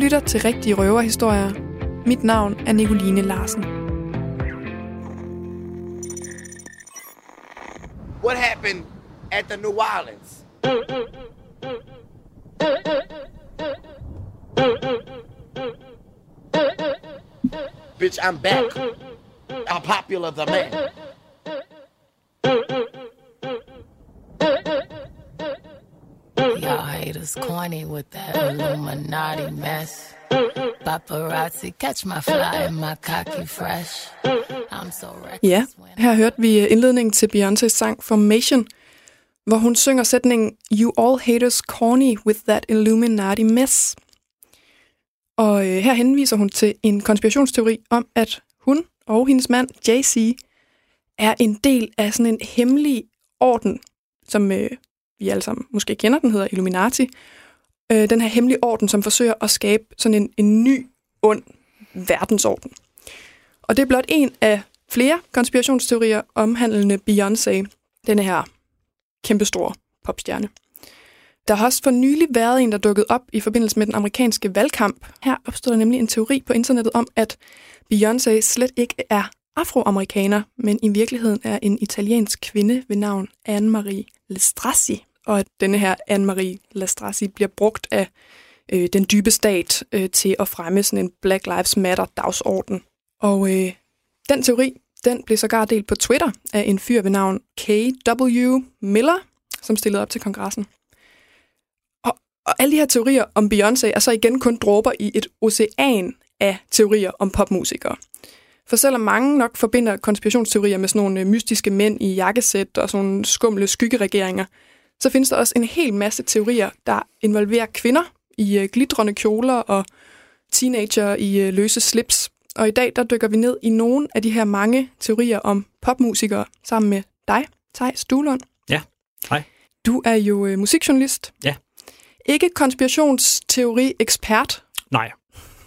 lytter til Rigtige Røverhistorier. Mit navn er Nicoline Larsen. What happened at the New Orleans? Bitch, I'm back. I'm popular the man. Haters corny with that Illuminati mess. Paparazzi, catch my fly and my cocky fresh. I'm so Ja, her hørte vi indledningen til Beyoncé's sang Formation, hvor hun synger sætningen You all haters corny with that Illuminati mess. Og øh, her henviser hun til en konspirationsteori om, at hun og hendes mand, Jay-Z, er en del af sådan en hemmelig orden, som øh, vi alle sammen måske kender, den hedder Illuminati. Øh, den her hemmelige orden, som forsøger at skabe sådan en, en ny, ond verdensorden. Og det er blot en af flere konspirationsteorier omhandlende Beyoncé, denne her kæmpestore popstjerne. Der har også for nylig været en, der dukkede op i forbindelse med den amerikanske valgkamp. Her opstod der nemlig en teori på internettet om, at Beyoncé slet ikke er afroamerikaner, men i virkeligheden er en italiensk kvinde ved navn Anne-Marie Lestrassi. Og at denne her Anne-Marie Lastrassi bliver brugt af øh, den dybe stat øh, til at fremme sådan en Black Lives Matter-dagsorden. Og øh, den teori, den blev sågar delt på Twitter af en fyr ved navn K.W. Miller, som stillede op til kongressen. Og, og alle de her teorier om Beyoncé er så igen kun dråber i et ocean af teorier om popmusikere. For selvom mange nok forbinder konspirationsteorier med sådan nogle øh, mystiske mænd i jakkesæt og sådan nogle skumle skyggeregeringer, så findes der også en hel masse teorier, der involverer kvinder i øh, glitrende kjoler og teenager i øh, løse slips. Og i dag der dykker vi ned i nogle af de her mange teorier om popmusikere sammen med dig, Thijs Duelund. Ja, hej. Du er jo øh, musikjournalist. Ja. Ikke konspirationsteori-ekspert, Nej,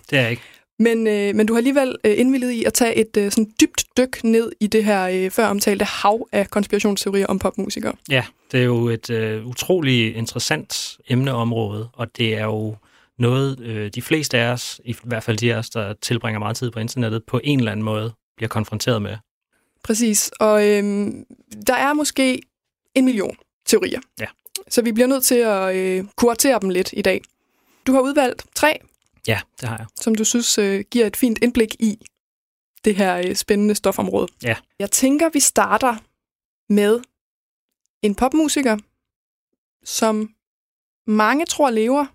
det er jeg ikke. Men, øh, men du har alligevel øh, indvillet i at tage et øh, sådan dybt dyk ned i det her øh, før omtalte hav af konspirationsteorier om popmusikere. Ja, det er jo et øh, utrolig interessant emneområde, og det er jo noget, øh, de fleste af os, i hvert fald de af os, der tilbringer meget tid på internettet, på en eller anden måde bliver konfronteret med. Præcis, og øh, der er måske en million teorier. Ja. Så vi bliver nødt til at øh, kuratere dem lidt i dag. Du har udvalgt tre, Ja, det har jeg. som du synes øh, giver et fint indblik i det her øh, spændende stofområde. Ja. Jeg tænker, vi starter med en popmusiker, som mange tror lever,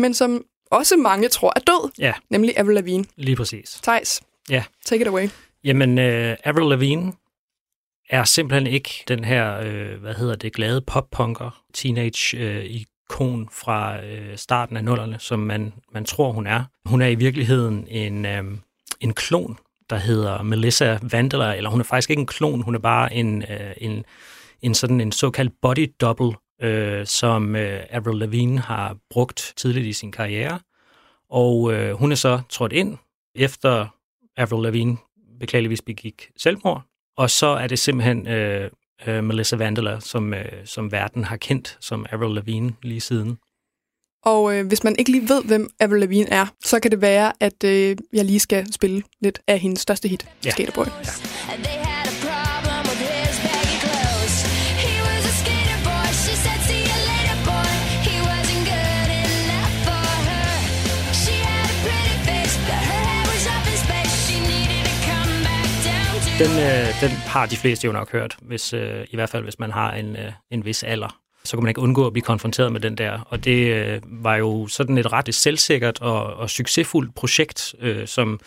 men som også mange tror er død, Ja, nemlig Avril Lavigne. lige præcis. Thijs, Ja. take it away. Jamen, øh, Avril Lavigne er simpelthen ikke den her, øh, hvad hedder det, glade pop-punker, teenage-ikon fra øh, starten af nullerne, som man, man tror, hun er. Hun er i virkeligheden en, øh, en klon, der hedder Melissa Vandler, eller hun er faktisk ikke en klon, hun er bare en, øh, en, en sådan en såkaldt body double, øh, som øh, Avril Lavigne har brugt tidligt i sin karriere. Og øh, hun er så trådt ind efter Avril Lavigne beklageligvis begik selvmord. Og så er det simpelthen øh, øh, Melissa Vandela, som, øh, som verden har kendt som Avril Lavigne lige siden. Og øh, hvis man ikke lige ved, hvem Avril Lavigne er, så kan det være, at øh, jeg lige skal spille lidt af hendes største hit, Ja. Skaterboy. And Den, øh, den har de fleste jo nok hørt, hvis, øh, i hvert fald hvis man har en, øh, en vis alder. Så kan man ikke undgå at blive konfronteret med den der. Og det øh, var jo sådan et ret selvsikkert og, og succesfuldt projekt, øh, som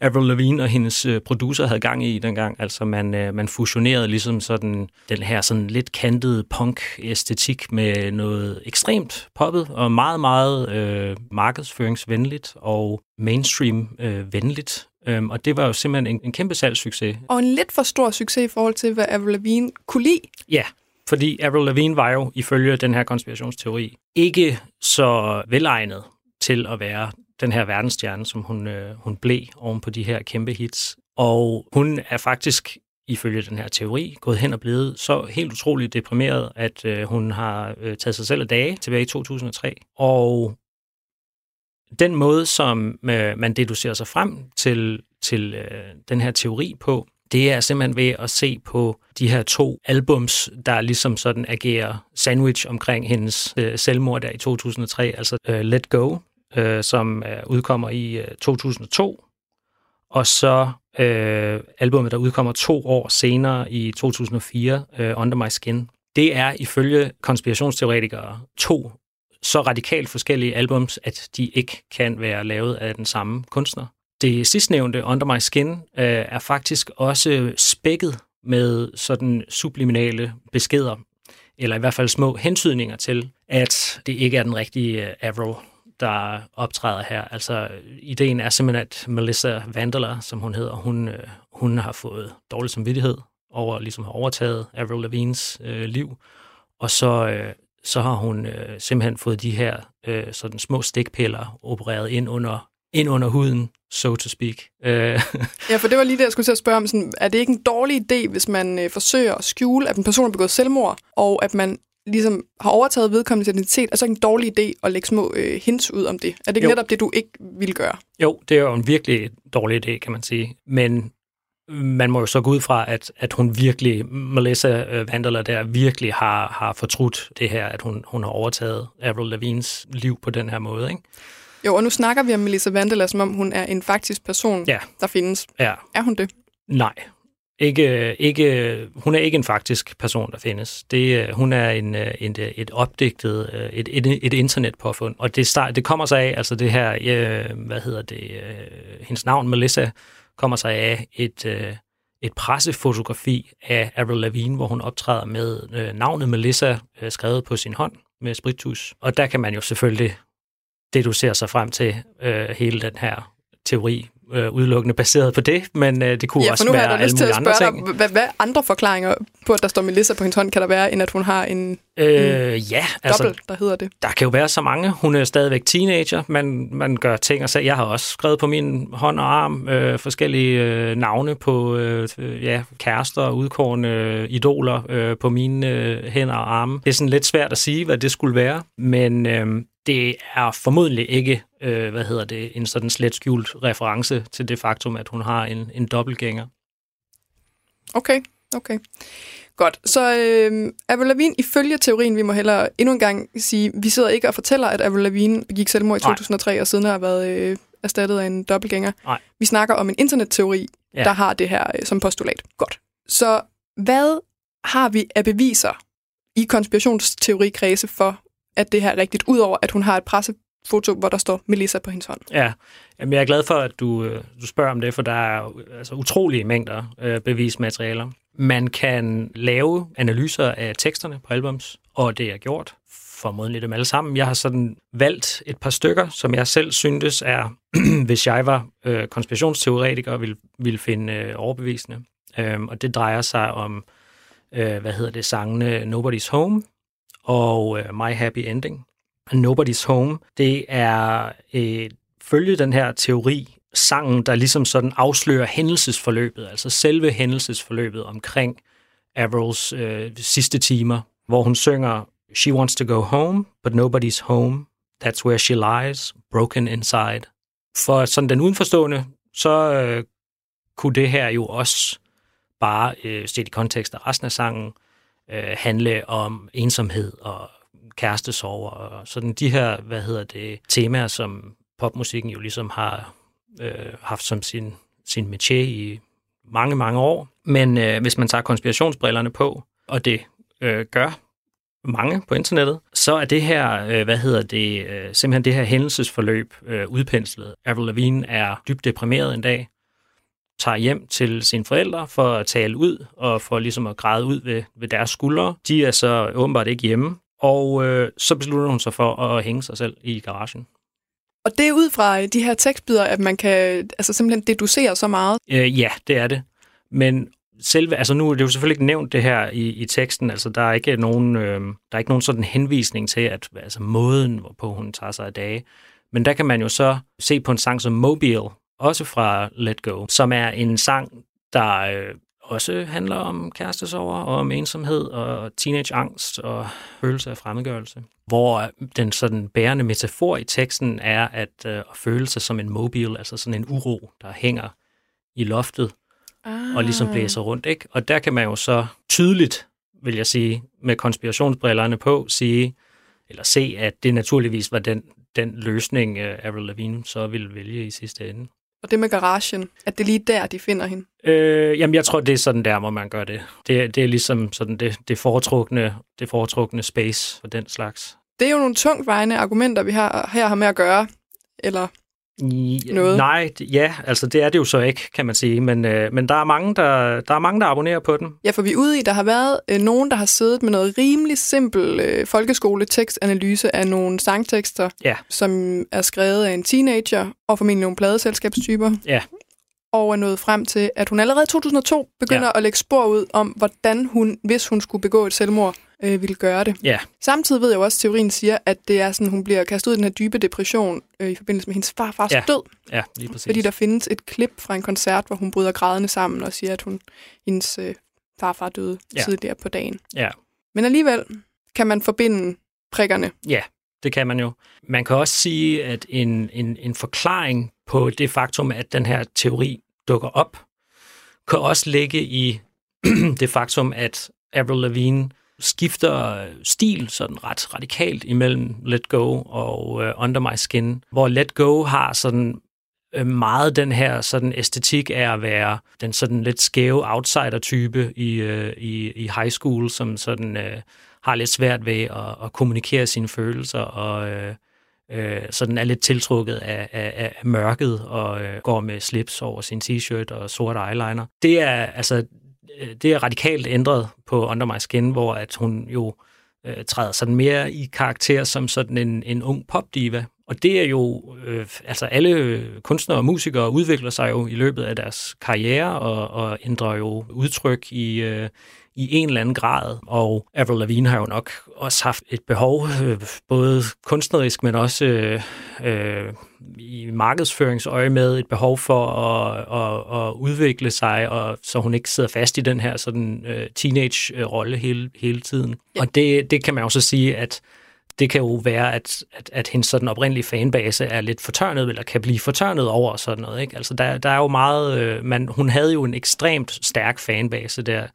Avril Lavigne og hendes øh, producer havde gang i dengang. Altså man, øh, man fusionerede ligesom sådan den her sådan lidt kantede punk-æstetik med noget ekstremt poppet og meget, meget øh, markedsføringsvenligt og mainstream-venligt. Øh, Øhm, og det var jo simpelthen en, en kæmpe salgssucces. Og en lidt for stor succes i forhold til, hvad Avril Lavigne kunne lide. Ja, fordi Avril Lavigne var jo ifølge den her konspirationsteori ikke så velegnet til at være den her verdensstjerne, som hun, øh, hun blev oven på de her kæmpe hits. Og hun er faktisk ifølge den her teori gået hen og blevet så helt utroligt deprimeret, at øh, hun har øh, taget sig selv af dage tilbage i 2003. Og den måde, som øh, man deducerer sig frem til, til øh, den her teori på, det er simpelthen ved at se på de her to albums, der ligesom sådan agerer sandwich omkring hendes øh, selvmord der i 2003, altså øh, Let Go, øh, som øh, udkommer i øh, 2002, og så øh, albumet, der udkommer to år senere i 2004, øh, Under My Skin. Det er ifølge konspirationsteoretikere to så radikalt forskellige albums, at de ikke kan være lavet af den samme kunstner. Det sidstnævnte, Under My Skin, øh, er faktisk også spækket med sådan subliminale beskeder, eller i hvert fald små hentydninger til, at det ikke er den rigtige øh, Avril, der optræder her. Altså, ideen er simpelthen, at Melissa Vandler, som hun hedder, hun, øh, hun har fået dårlig samvittighed over ligesom har overtaget Avril Lavignes øh, liv, og så, øh, så har hun øh, simpelthen fået de her øh, sådan små stikpiller opereret ind under, ind under huden, so to speak. Øh, Ja, for det var lige det, jeg skulle til at spørge om. Sådan, er det ikke en dårlig idé, hvis man øh, forsøger at skjule, at en person har begået selvmord, og at man ligesom har overtaget vedkommende identitet, er så en dårlig idé at lægge små øh, hints ud om det? Er det ikke Jo. netop det, du ikke vil gøre? Jo, det er jo en virkelig dårlig idé, kan man sige. Men man må jo så gå ud fra, at, at hun virkelig, Melissa øh, Vandala der, virkelig har, har fortrudt det her, at hun, hun har overtaget Avril Lavignes liv på den her måde. Ikke? Jo, og nu snakker vi om Melissa Vandela, som om hun er en faktisk person, Ja. der findes. Ja, Er hun det? nej. Ikke, ikke, hun er ikke en faktisk person, der findes. Det, øh, hun er en, øh, en, et opdigtet, et, et, et internetpåfund. Og det, start, det kommer sig af, altså det her, øh, hvad hedder det, øh, hendes navn, Melissa, kommer sig af et, øh, et pressefotografi af Avril Lavigne, hvor hun optræder med øh, navnet Melissa øh, skrevet på sin hånd med spritus. Og der kan man jo selvfølgelig deducere sig frem til øh, hele den her teori, øh, udelukkende baseret på det, men øh, det kunne Ja, også være alle mulige andre ting. dig, hvad, hvad andre forklaringer på, at der står Melissa på hendes hånd, kan der være, end at hun har en Øh, ja, altså, dobbelt, der hedder det? der kan jo være så mange. Hun er stadigvæk teenager, man, man gør ting og sager. Jeg har også skrevet på min hånd og arm øh, forskellige øh, navne på øh, ja, kærester, udkårende øh, idoler øh, på mine øh, hænder og arme. Det er sådan lidt svært at sige, hvad det skulle være, men øh, det er formodentlig ikke øh, hvad hedder det, en sådan slet skjult reference til det faktum, at hun har en, en dobbeltgænger. Okay, okay. Godt. Så øh, Avril Lavigne, ifølge teorien, vi må hellere endnu en gang sige, vi sidder ikke og fortæller, at Avril Lavigne begik selvmord i Nej. 2003, og siden har været øh, erstattet af en dobbeltgænger. Nej. Vi snakker om en internetteori, ja. der har det her øh, som postulat. Godt. Så hvad har vi af beviser i konspirationsteorikredse for, at det her er rigtigt, udover at hun har et pressefoto, hvor der står Melissa på hendes hånd? Ja, Jamen, jeg er glad for, at du, øh, du spørger om det, for der er altså, utrolige mængder øh, bevismaterialer. Man kan lave analyser af teksterne på albums, og det er gjort formodentlig dem alle sammen. Jeg har sådan valgt et par stykker, som jeg selv syntes er, hvis jeg var øh, konspirationsteoretiker, ville, ville finde øh, overbevisende. Øhm, og det drejer sig om, øh, hvad hedder det, sangene Nobody's Home og øh, My Happy Ending. Nobody's Home, det er øh, følge den her teori, sangen, der ligesom sådan afslører hændelsesforløbet, altså selve hændelsesforløbet omkring Avrils øh, sidste timer, hvor hun synger She wants to go home, but nobody's home. That's where she lies, broken inside. For sådan den udenforstående, så øh, kunne det her jo også bare, øh, set i kontekst af resten af sangen, øh, handle om ensomhed og kærestesorger og sådan de her, hvad hedder det, temaer, som popmusikken jo ligesom har øh, haft som sin, sin métier i mange, mange år. Men øh, hvis man tager konspirationsbrillerne på, og det øh, gør mange på internettet, så er det her, øh, hvad hedder det, øh, simpelthen det her hændelsesforløb øh, udpenslet. Avril Lavigne er dybt deprimeret en dag, tager hjem til sine forældre for at tale ud og for ligesom at græde ud ved, ved deres skuldre. De er så åbenbart ikke hjemme, og øh, så beslutter hun sig for at hænge sig selv i garagen. Og det er ud fra øh, de her tekstbider, at man kan altså simpelthen deducere så meget. Øh, ja, det er det. Men selve, altså nu er det jo selvfølgelig ikke nævnt det her i, i teksten, altså der er ikke nogen, øh, der er ikke nogen sådan henvisning til, at altså måden, hvorpå hun tager sig af dage. Men der kan man jo så se på en sang som Mobile, også fra Let Go, som er en sang, der øh, også handler om kærestesorger og om ensomhed og teenageangst og følelse af fremmedgørelse. Hvor den sådan bærende metafor i teksten er at, øh, at føle sig som en mobil, altså sådan en uro, der hænger i loftet Ah. og ligesom blæser rundt. Ikke? Og der kan man jo så tydeligt, vil jeg sige, med konspirationsbrillerne på, sige, eller se, at det naturligvis var den, den løsning, Avril Lavigne så ville vælge i sidste ende. Og det med garagen, at det er lige der, de finder hende. Øh, jamen, jeg tror, det er sådan der, hvor man gør det. Det, det er ligesom sådan det, det, foretrukne, det foretrukne space for den slags. Det er jo nogle tungtvejende argumenter, vi har, her har med at gøre. Eller, Noget? Nej, ja, altså det er det jo så ikke, kan man sige. Men, øh, men der, er mange, der, der er mange, der abonnerer på den. ja, for vi er ude i, der har været øh, nogen, der har siddet med noget rimelig simpel øh, folkeskole-tekstanalyse af nogle sangtekster, Ja. som er skrevet af en teenager, og formentlig nogle pladeselskabstyper. Ja. Og er nået frem til, at hun allerede i 2002 begynder ja. At lægge spor ud om, hvordan hun, hvis hun skulle begå et selvmord, øh, ville gøre det. Ja, Samtidig ved jeg jo også, at teorien siger, at det er sådan, hun bliver kastet ud i den her dybe depression øh, i forbindelse med hendes farfars Ja. død. ja lige præcis. Fordi der findes et klip fra en koncert, hvor hun bryder grædende sammen og siger, at hun, hendes øh, farfar døde. Ja. tidligere på dagen. Ja. Men alligevel kan man forbinde prikkerne. Ja, det kan man jo. Man kan også sige, at en, en, en forklaring på det faktum, at den her teori dukker op, kan også ligge i det faktum, at Avril Lavigne skifter øh, stil sådan ret radikalt imellem Let Go og uh, Under My Skin, hvor Let Go har sådan øh, meget den her sådan æstetik af at være den sådan lidt skæve outsider-type i, øh, i, i high school, som sådan øh, har lidt svært ved at, at kommunikere sine følelser og øh, øh, sådan er lidt tiltrukket af, af, af mørket og øh, går med slips over sin t-shirt og sort eyeliner. Det er altså øh, det er radikalt ændret på Under My Skin, hvor at hun jo øh, træder sådan mere i karakter som sådan en, en ung popdiva. Og det er jo, øh, altså alle kunstnere og musikere udvikler sig jo i løbet af deres karriere og, og ændrer jo udtryk i, øh, i en eller anden grad. Og Avril Lavigne har jo nok også haft et behov, øh, både kunstnerisk, men også øh, øh, i markedsføringsøje med et behov for at, at, at udvikle sig, og så hun ikke sidder fast i den her sådan øh, teenage-rolle hele, hele tiden. Ja. Og det, det kan man jo så sige, at det kan jo være, at, at, at hendes sådan oprindelige fanbase er lidt fortørnet, eller kan blive fortørnet over sådan noget. Ikke? Altså der, der er jo meget... Øh, man, hun havde jo en ekstremt stærk fanbase der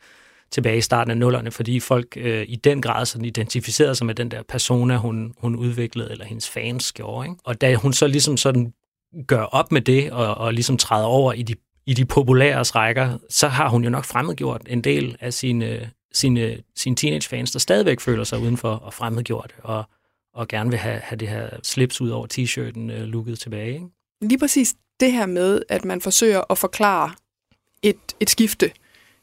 tilbage i starten af nullerne, fordi folk øh, i den grad sådan identificerede sig med den der persona, hun, hun udviklede, eller hendes fans gjorde. Ikke? Og da hun så ligesom sådan gør op med det, og, og ligesom træder over i de, i de populære rækker, så har hun jo nok fremmedgjort en del af sine, sine, sine teenagefans, der stadigvæk føler sig udenfor og fremmedgjort, og, og gerne vil have, have det her slips ud over t-shirten øh, looket tilbage. Ikke? Lige præcis det her med, at man forsøger at forklare et, et skifte,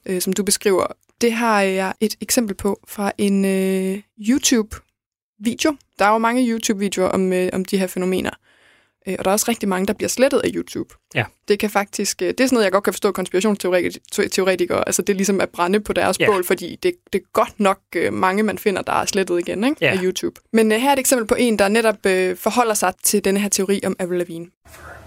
øh, som du beskriver, det har jeg et eksempel på fra en øh, YouTube-video. Der er jo mange YouTube-videoer om, øh, om de her fænomener. Øh, og der er også rigtig mange, der bliver slettet af YouTube. Ja. Det kan faktisk, øh, det er sådan noget, jeg godt kan forstå konspirationsteoretikere, altså det er ligesom at brænde på deres Ja. bål, fordi det, det er godt nok øh, mange, man finder, der er slettet igen ikke? Ja. af YouTube. Men øh, her er et eksempel på en, der netop øh, forholder sig til denne her teori om Avril Lavigne.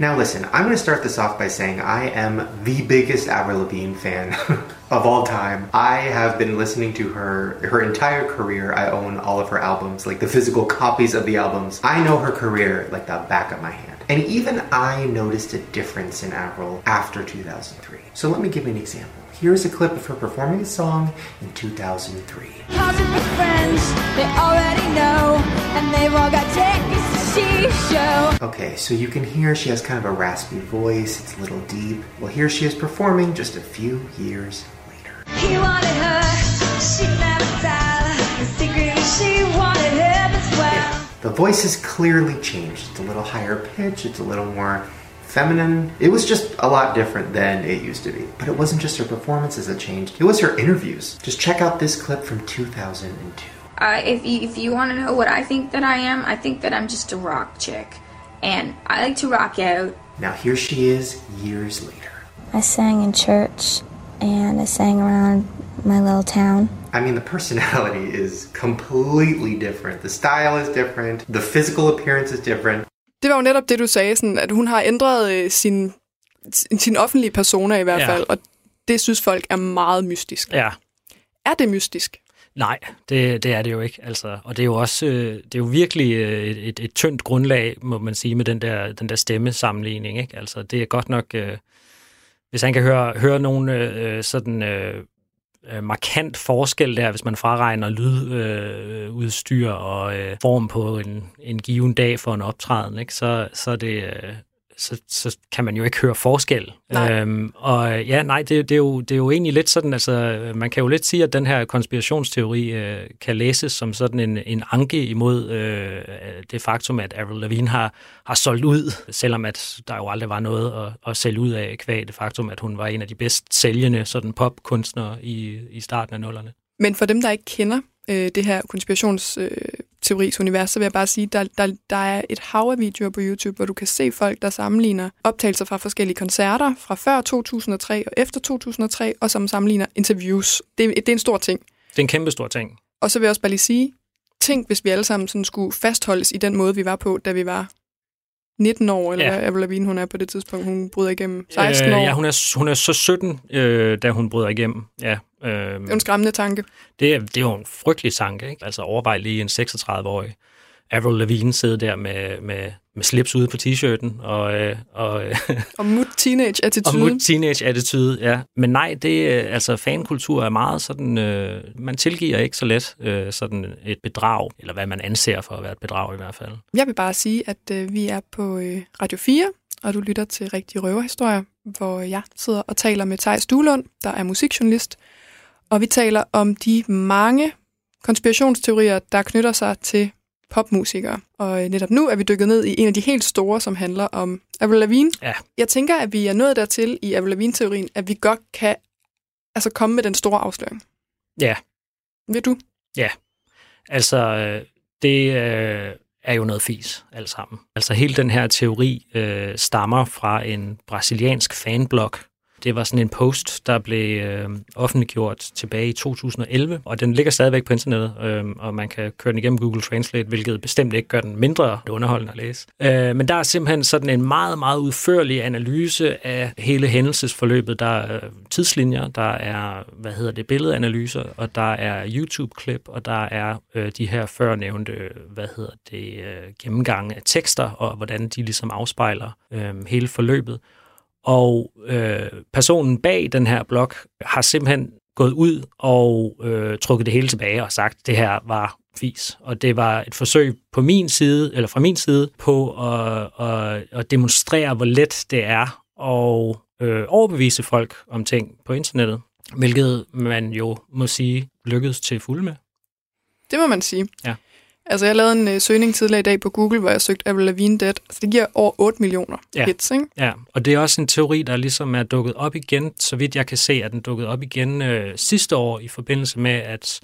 Now, listen, I'm going to start this off by saying I am the biggest Avril Lavigne fan of all time. I have been listening to her her entire career. I own all of her albums, like the physical copies of the albums. I know her career like the back of my hand. And even I noticed a difference in Avril after 2003. So let me give you an example. Here's a clip of her performing a song in 2003. Show. Okay, so you can hear she has kind of a raspy voice, it's a little deep. Well, here she is performing just a few years later. He wanted her, she never. The secret she wanted him as well. The voice has clearly changed. It's a little higher pitch, it's a little more feminine. It was just a lot different than it used to be. But it wasn't just her performances that changed, it was her interviews. Just check out this clip from 2002. Uh, if you if you want to know what I think that I am, I think that I'm just a rock chick, and I like to rock out. Now here she is years later. I sang in church and I sang around my little town. I mean, the personality is completely different. The style is different. The physical appearance is different. Det var jo netop det, du sagde, sådan, at hun har ændret øh, sin, sin offentlige persona i hvert Ja. fald, og det synes folk er meget mystisk. Ja, Er det mystisk? Nej, det, det er det jo ikke. Altså, og det er jo også øh, det er jo virkelig øh, et, et, et tyndt grundlag, må man sige, med den der, den der stemmesammenligning. Ikke? Altså, det er godt nok, øh, hvis han kan høre, høre nogen øh, øh sådan øh, markant forskel der, hvis man fraregner lydudstyr øh, og øh, form på en, en given dag for en optræden, ikke? Så, så er det... Øh, så, så kan man jo ikke høre forskel. Nej. Øhm, og ja, nej, det, det, er jo, det er jo egentlig lidt sådan, altså man kan jo lidt sige, at den her konspirationsteori øh, kan læses som sådan en, en anke imod øh, det faktum, at Avril Lavigne har, har solgt ud, selvom at der jo aldrig var noget at, at sælge ud af kvæg det faktum, at hun var en af de bedst sælgende sådan popkunstnere i, i starten af nullerne. Men for dem, der ikke kender øh, det her konspirationsteoris univers, så vil jeg bare sige, der, der, der er et hav af videoer på YouTube, hvor du kan se folk, der sammenligner optagelser fra forskellige koncerter fra før 2003 og efter 2003, og som sammenligner interviews. Det, det er en stor ting. Det er en kæmpe stor ting. Og så vil jeg også bare lige sige, tænk, hvis vi alle sammen sådan skulle fastholdes i den måde, vi var på, da vi var 19 år, eller Ja. Avril Lavigne hun er på det tidspunkt. Hun bryder igennem 16 år. Øh, ja, hun er, hun er så 17, øh, da hun bryder igennem. Ja, øh, Det er jo en skræmmende tanke. Det er, det er jo en frygtelig tanke, ikke? Altså overvej lige en 36-årig Avril Lavigne sidde der med, med, med slips ude på t-shirten og, øh, og, øh, Og mut og teenage-attitude. mood teenage-attitude, ja. Men nej, det øh, altså fankultur er meget sådan, øh, man tilgiver ikke så let øh, sådan et bedrag, eller hvad man anser for at være et bedrag i hvert fald. Jeg vil bare sige, at øh, vi er på øh, Radio 4, og du lytter til Rigtige Røverhistorier, hvor jeg sidder og taler med Thijs Duelund, der er musikjournalist, og vi taler om de mange konspirationsteorier, der knytter sig til popmusikere. Og øh, netop nu er vi dykket ned i en af de helt store, som handler om Avril Lavigne. Ja. Jeg tænker, at vi er nået dertil i Avril Lavigne-teorien, at vi godt kan altså komme med den store afsløring. Ja. Ved du? Altså, øh, det øh, er jo noget fis alt sammen. Altså hele den her teori øh, stammer fra en brasiliansk fanblog. Det var sådan en post, der blev øh, offentliggjort tilbage i 2011, og den ligger stadigvæk på internettet, øh, og man kan køre den igennem Google Translate, hvilket bestemt ikke gør den mindre underholdende at læse. Øh, men der er simpelthen sådan en meget, meget udførlig analyse af hele hændelsesforløbet. Der er øh, tidslinjer, der er, hvad hedder det, billedanalyser, og der er YouTube-klip, og der er øh, de her førnævnte, hvad hedder det, øh, gennemgange af tekster, og hvordan de ligesom afspejler øh, hele forløbet. Og øh, personen bag den her blog har simpelthen gået ud og øh, trukket det hele tilbage og sagt, det her var fis. Og det var et forsøg på min side, eller fra min side, på at, at, at demonstrere, hvor let det er at øh, overbevise folk om ting på internettet. Hvilket man jo må sige lykkedes til fuld med. Det må man sige. Ja. Altså, jeg lavede en øh, søgning tidligere i dag på Google, hvor jeg søgte Avril Lavigne Dead. Altså, det giver over 8 millioner Ja. hits, ikke? Ja, og det er også en teori, der ligesom er dukket op igen. Så vidt jeg kan se, at den dukket op igen øh, sidste år i forbindelse med, at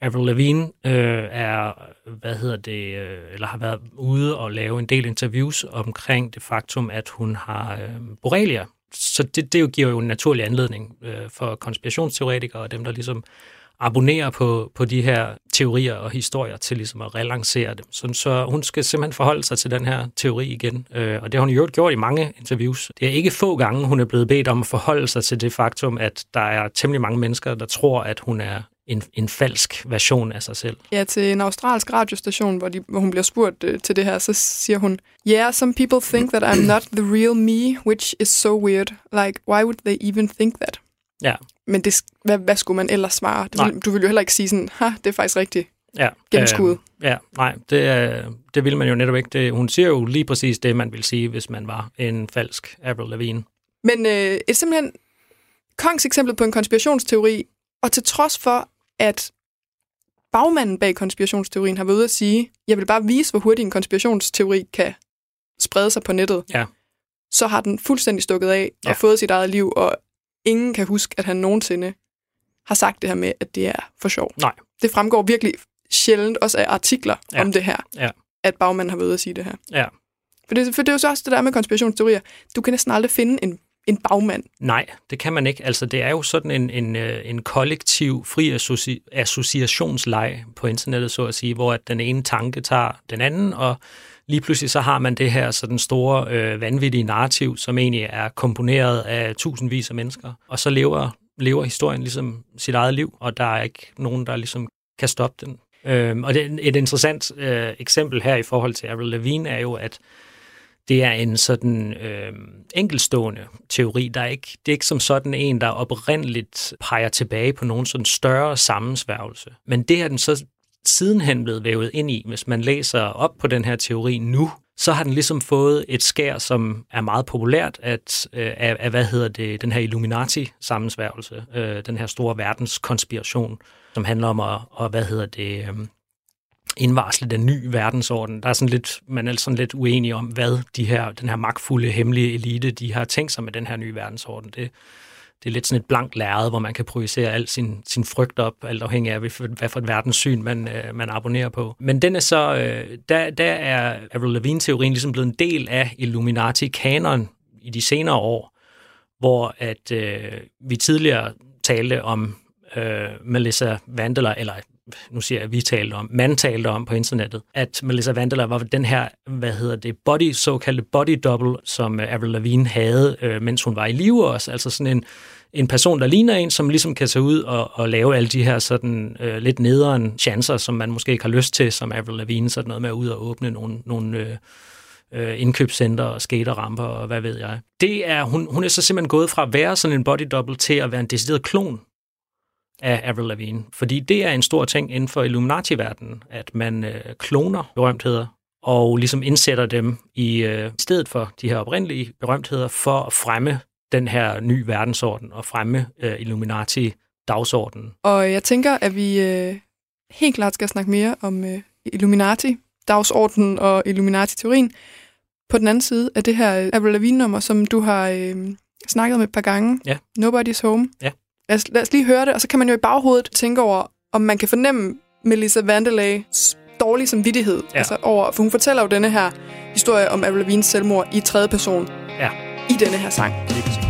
Avril Lavigne øh, er, hvad hedder det, øh, eller har været ude og lave en del interviews omkring det faktum, at hun har øh, borrelia. Så det, det jo giver jo en naturlig anledning øh, for konspirationsteoretikere og dem, der ligesom abonnerer på, på de her teorier og historier til ligesom at relancere dem. Så, så hun skal simpelthen forholde sig til den her teori igen, øh, og det har hun jo gjort i mange interviews. Det er ikke få gange, hun er blevet bedt om at forholde sig til det faktum, at der er temmelig mange mennesker, der tror, at hun er en, en falsk version af sig selv. Ja, til en australsk radiostation, hvor, de, hvor hun bliver spurgt øh, til det her, så siger hun, Yeah, some people think that I'm not the real me, which is so weird. Like, why would they even think that? Ja. Men det, hvad, hvad skulle man ellers svare? Det vil, du vil jo heller ikke sige sådan, ha, det er faktisk rigtigt. Ja, Gennemskuet. Øh, ja, nej, det, det vil man jo netop ikke. Det, hun siger jo lige præcis det, man vil sige, hvis man var en falsk Avril Lavigne. Men øh, et simpelthen kongs eksempel på en konspirationsteori, og til trods for, at bagmanden bag konspirationsteorien har været ude at sige, jeg vil bare vise, hvor hurtigt en konspirationsteori kan sprede sig på nettet, Ja. så har den fuldstændig stukket af Ja. og fået sit eget liv, og ingen kan huske, at han nogensinde har sagt det her med, at det er for sjov. Nej. Det fremgår virkelig sjældent, også af artikler Ja. om det her, Ja. at bagmanden har været ude at sige det her. Ja. For det, for det er jo så også det der med konspirationsteorier. Du kan næsten aldrig finde en, en bagmand. Nej, det kan man ikke. Altså, det er jo sådan en, en, øh, en kollektiv fri associ- associationsleg på internettet, så at sige, hvor at den ene tanke tager den anden, og lige pludselig så har man det her sådan store, øh, vanvittige narrativ, som egentlig er komponeret af tusindvis af mennesker, og så lever, lever historien ligesom sit eget liv, og der er ikke nogen, der ligesom kan stoppe den. Øhm, og det, et interessant øh, eksempel her i forhold til Avril Lavigne er jo, at det er en sådan øh, enkelstående teori. Der er ikke, det er ikke som sådan en, der oprindeligt peger tilbage på nogen sådan større sammensværgelse. Men det at den så sidenhen blevet vævet ind i. Hvis man læser op på den her teori nu, så har den ligesom fået et skær, som er meget populært at, øh, af, af, hvad hedder det, den her Illuminati-sammensværgelse, øh, den her store verdenskonspiration, som handler om at, og, hvad hedder det, øh, indvarsle den nye verdensorden. Der er sådan lidt, man er sådan lidt uenig om, hvad de her, den her magtfulde, hemmelige elite, de har tænkt sig med den her nye verdensorden. Det, det er lidt sådan et blankt lærred, hvor man kan projicere al sin, sin frygt op, alt afhængig af, hvad for et verdenssyn man, øh, man abonnerer på. Men den er så, øh, der, der er Avril Lavigne-teorien ligesom blevet en del af Illuminati-kanon i de senere år, hvor at øh, vi tidligere talte om øh, Melissa Vandela, eller nu siger jeg, at vi talte om, man talte om på internettet, at Melissa Vandela var den her, hvad hedder det, body, såkaldte body double, som øh, Avril Lavigne havde, øh, mens hun var i live også. Altså sådan en, en person, der ligner en, som ligesom kan tage ud og, og lave alle de her sådan øh, lidt nederen chancer, som man måske ikke har lyst til, som Avril Lavigne, sådan noget med at ud og åbne nogle, nogle øh, øh, indkøbscenter og skaterramper og hvad ved jeg. Det er, hun, hun er så simpelthen gået fra at være sådan en body double til at være en decideret klon af Avril Lavigne. Fordi det er en stor ting inden for Illuminati-verdenen, at man øh, kloner berømtheder og ligesom indsætter dem i øh, stedet for de her oprindelige berømtheder for at fremme den her nye verdensorden og fremme øh, Illuminati-dagsordenen. Og jeg tænker, at vi øh, helt klart skal snakke mere om øh, Illuminati, dagsordenen og Illuminati-teorien. På den anden side af det her Avril Lavigne-nummer, som du har øh, snakket om et par gange. Ja. Nobody's Home. Ja. Lad os, lad os lige høre det, og så kan man jo i baghovedet tænke over, om man kan fornemme Melissa Vandelays dårlige samvittighed. Ja. Altså over, for hun fortæller jo denne her historie om Avril Lavignes selvmord i tredje person Ja, i denne her sang. lige præcis.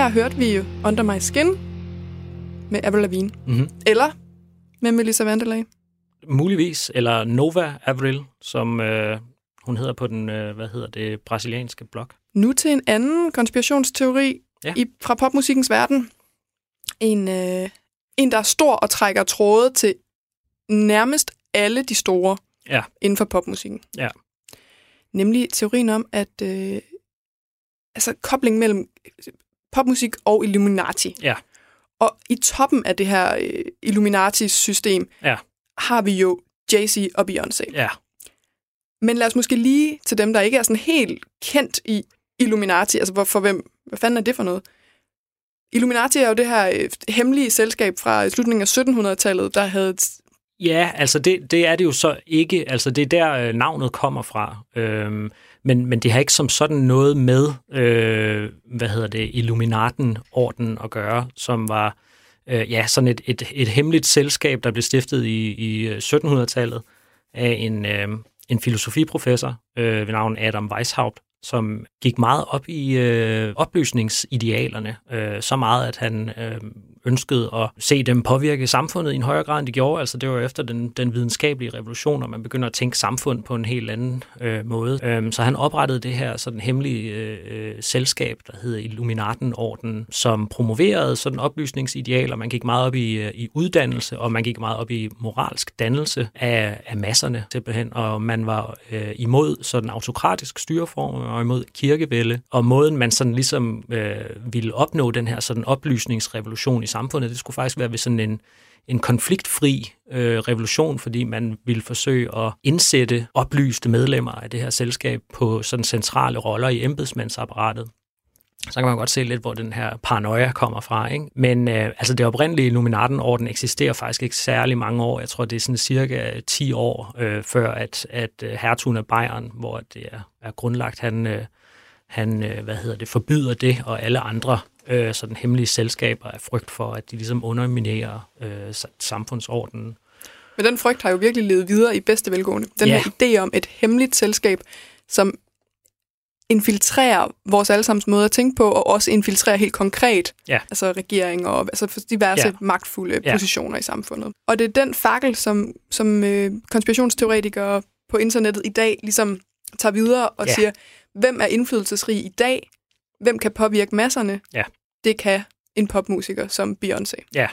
Her hørte vi jo Under My Skin med Avril Lavigne. Mhm. Eller med Melissa Vanderlei. Muligvis, eller Nova Avril, som øh, hun hedder på den, øh, hvad hedder det, brasilianske blog. Nu til en anden konspirationsteori Ja. i, fra popmusikkens verden. En, øh, en, der er stor og trækker tråde til nærmest alle de store Ja. inden for popmusikken. Ja. Nemlig teorien om, at øh, altså kobling mellem popmusik og Illuminati. Ja. Og i toppen af det her øh, Illuminati-system Ja. har vi jo Jay-Z og Beyoncé. Ja, Men lad os måske lige til dem, der ikke er sådan helt kendt i Illuminati, altså hvor, for hvem, hvad fanden er det for noget? Illuminati er jo det her øh, hemmelige selskab fra slutningen af 1700-tallet, der havde... Ja, altså det, det er det jo så ikke. Altså det er der øh, navnet kommer fra. Øhm, men, men det har ikke som sådan noget med, øh, hvad hedder det, Illuminaten-orden at gøre, som var øh, ja, sådan et, et, et hemmeligt selskab, der blev stiftet i, i øh, 1700-tallet af en, øh, en filosofiprofessor øh, ved navn Adam Weishaupt, som gik meget op i øh, oplysningsidealerne, øh, så meget, at han øh, ønskede at se dem påvirke samfundet i en højere grad, end de gjorde. Altså det var efter den, den videnskabelige revolution, og man begynder at tænke samfund på en helt anden øh, måde. Øhm, så han oprettede det her sådan hemmelige øh, øh selskab, der hedder Illuminaten-orden, som promoverede sådan oplysningsidealer. Man gik meget op i, øh, i uddannelse, og man gik meget op i moralsk dannelse af, af masserne simpelthen, og man var øh, imod sådan autokratisk styreform og imod kirkevælde, og måden man sådan ligesom øh, ville opnå den her sådan oplysningsrevolution i samfundet, det skulle faktisk være ved sådan en, en konfliktfri øh, revolution, fordi man ville forsøge at indsætte oplyste medlemmer af det her selskab på sådan centrale roller i embedsmandsapparatet. Så kan man godt se lidt, hvor den her paranoia kommer fra. Ikke? Men øh, altså det oprindelige Illuminaten-orden eksisterer faktisk ikke særlig mange år. Jeg tror, det er sådan cirka 10 år øh, før, at, at øh, hertugen af Bayern, hvor det er, er grundlagt, han, øh, han øh, hvad hedder det, forbyder det, og alle andre øh, sådan hemmelige selskaber er frygt for, at de ligesom underminerer øh, sa- samfundsordenen. Men den frygt har jo virkelig levet videre i bedste velgående. Den Ja. her idé om et hemmeligt selskab, som infiltrerer vores allesammens måde at tænke på, og også infiltrerer helt konkret Ja. altså regering og altså diverse Ja. magtfulde Ja. positioner i samfundet. Og det er den fakkel, som, som øh, konspirationsteoretikere på internettet i dag ligesom tager videre og ja. siger, hvem er indflydelsesrig i dag? Hvem kan påvirke masserne? Ja. Det kan en popmusiker som Beyoncé. Ja,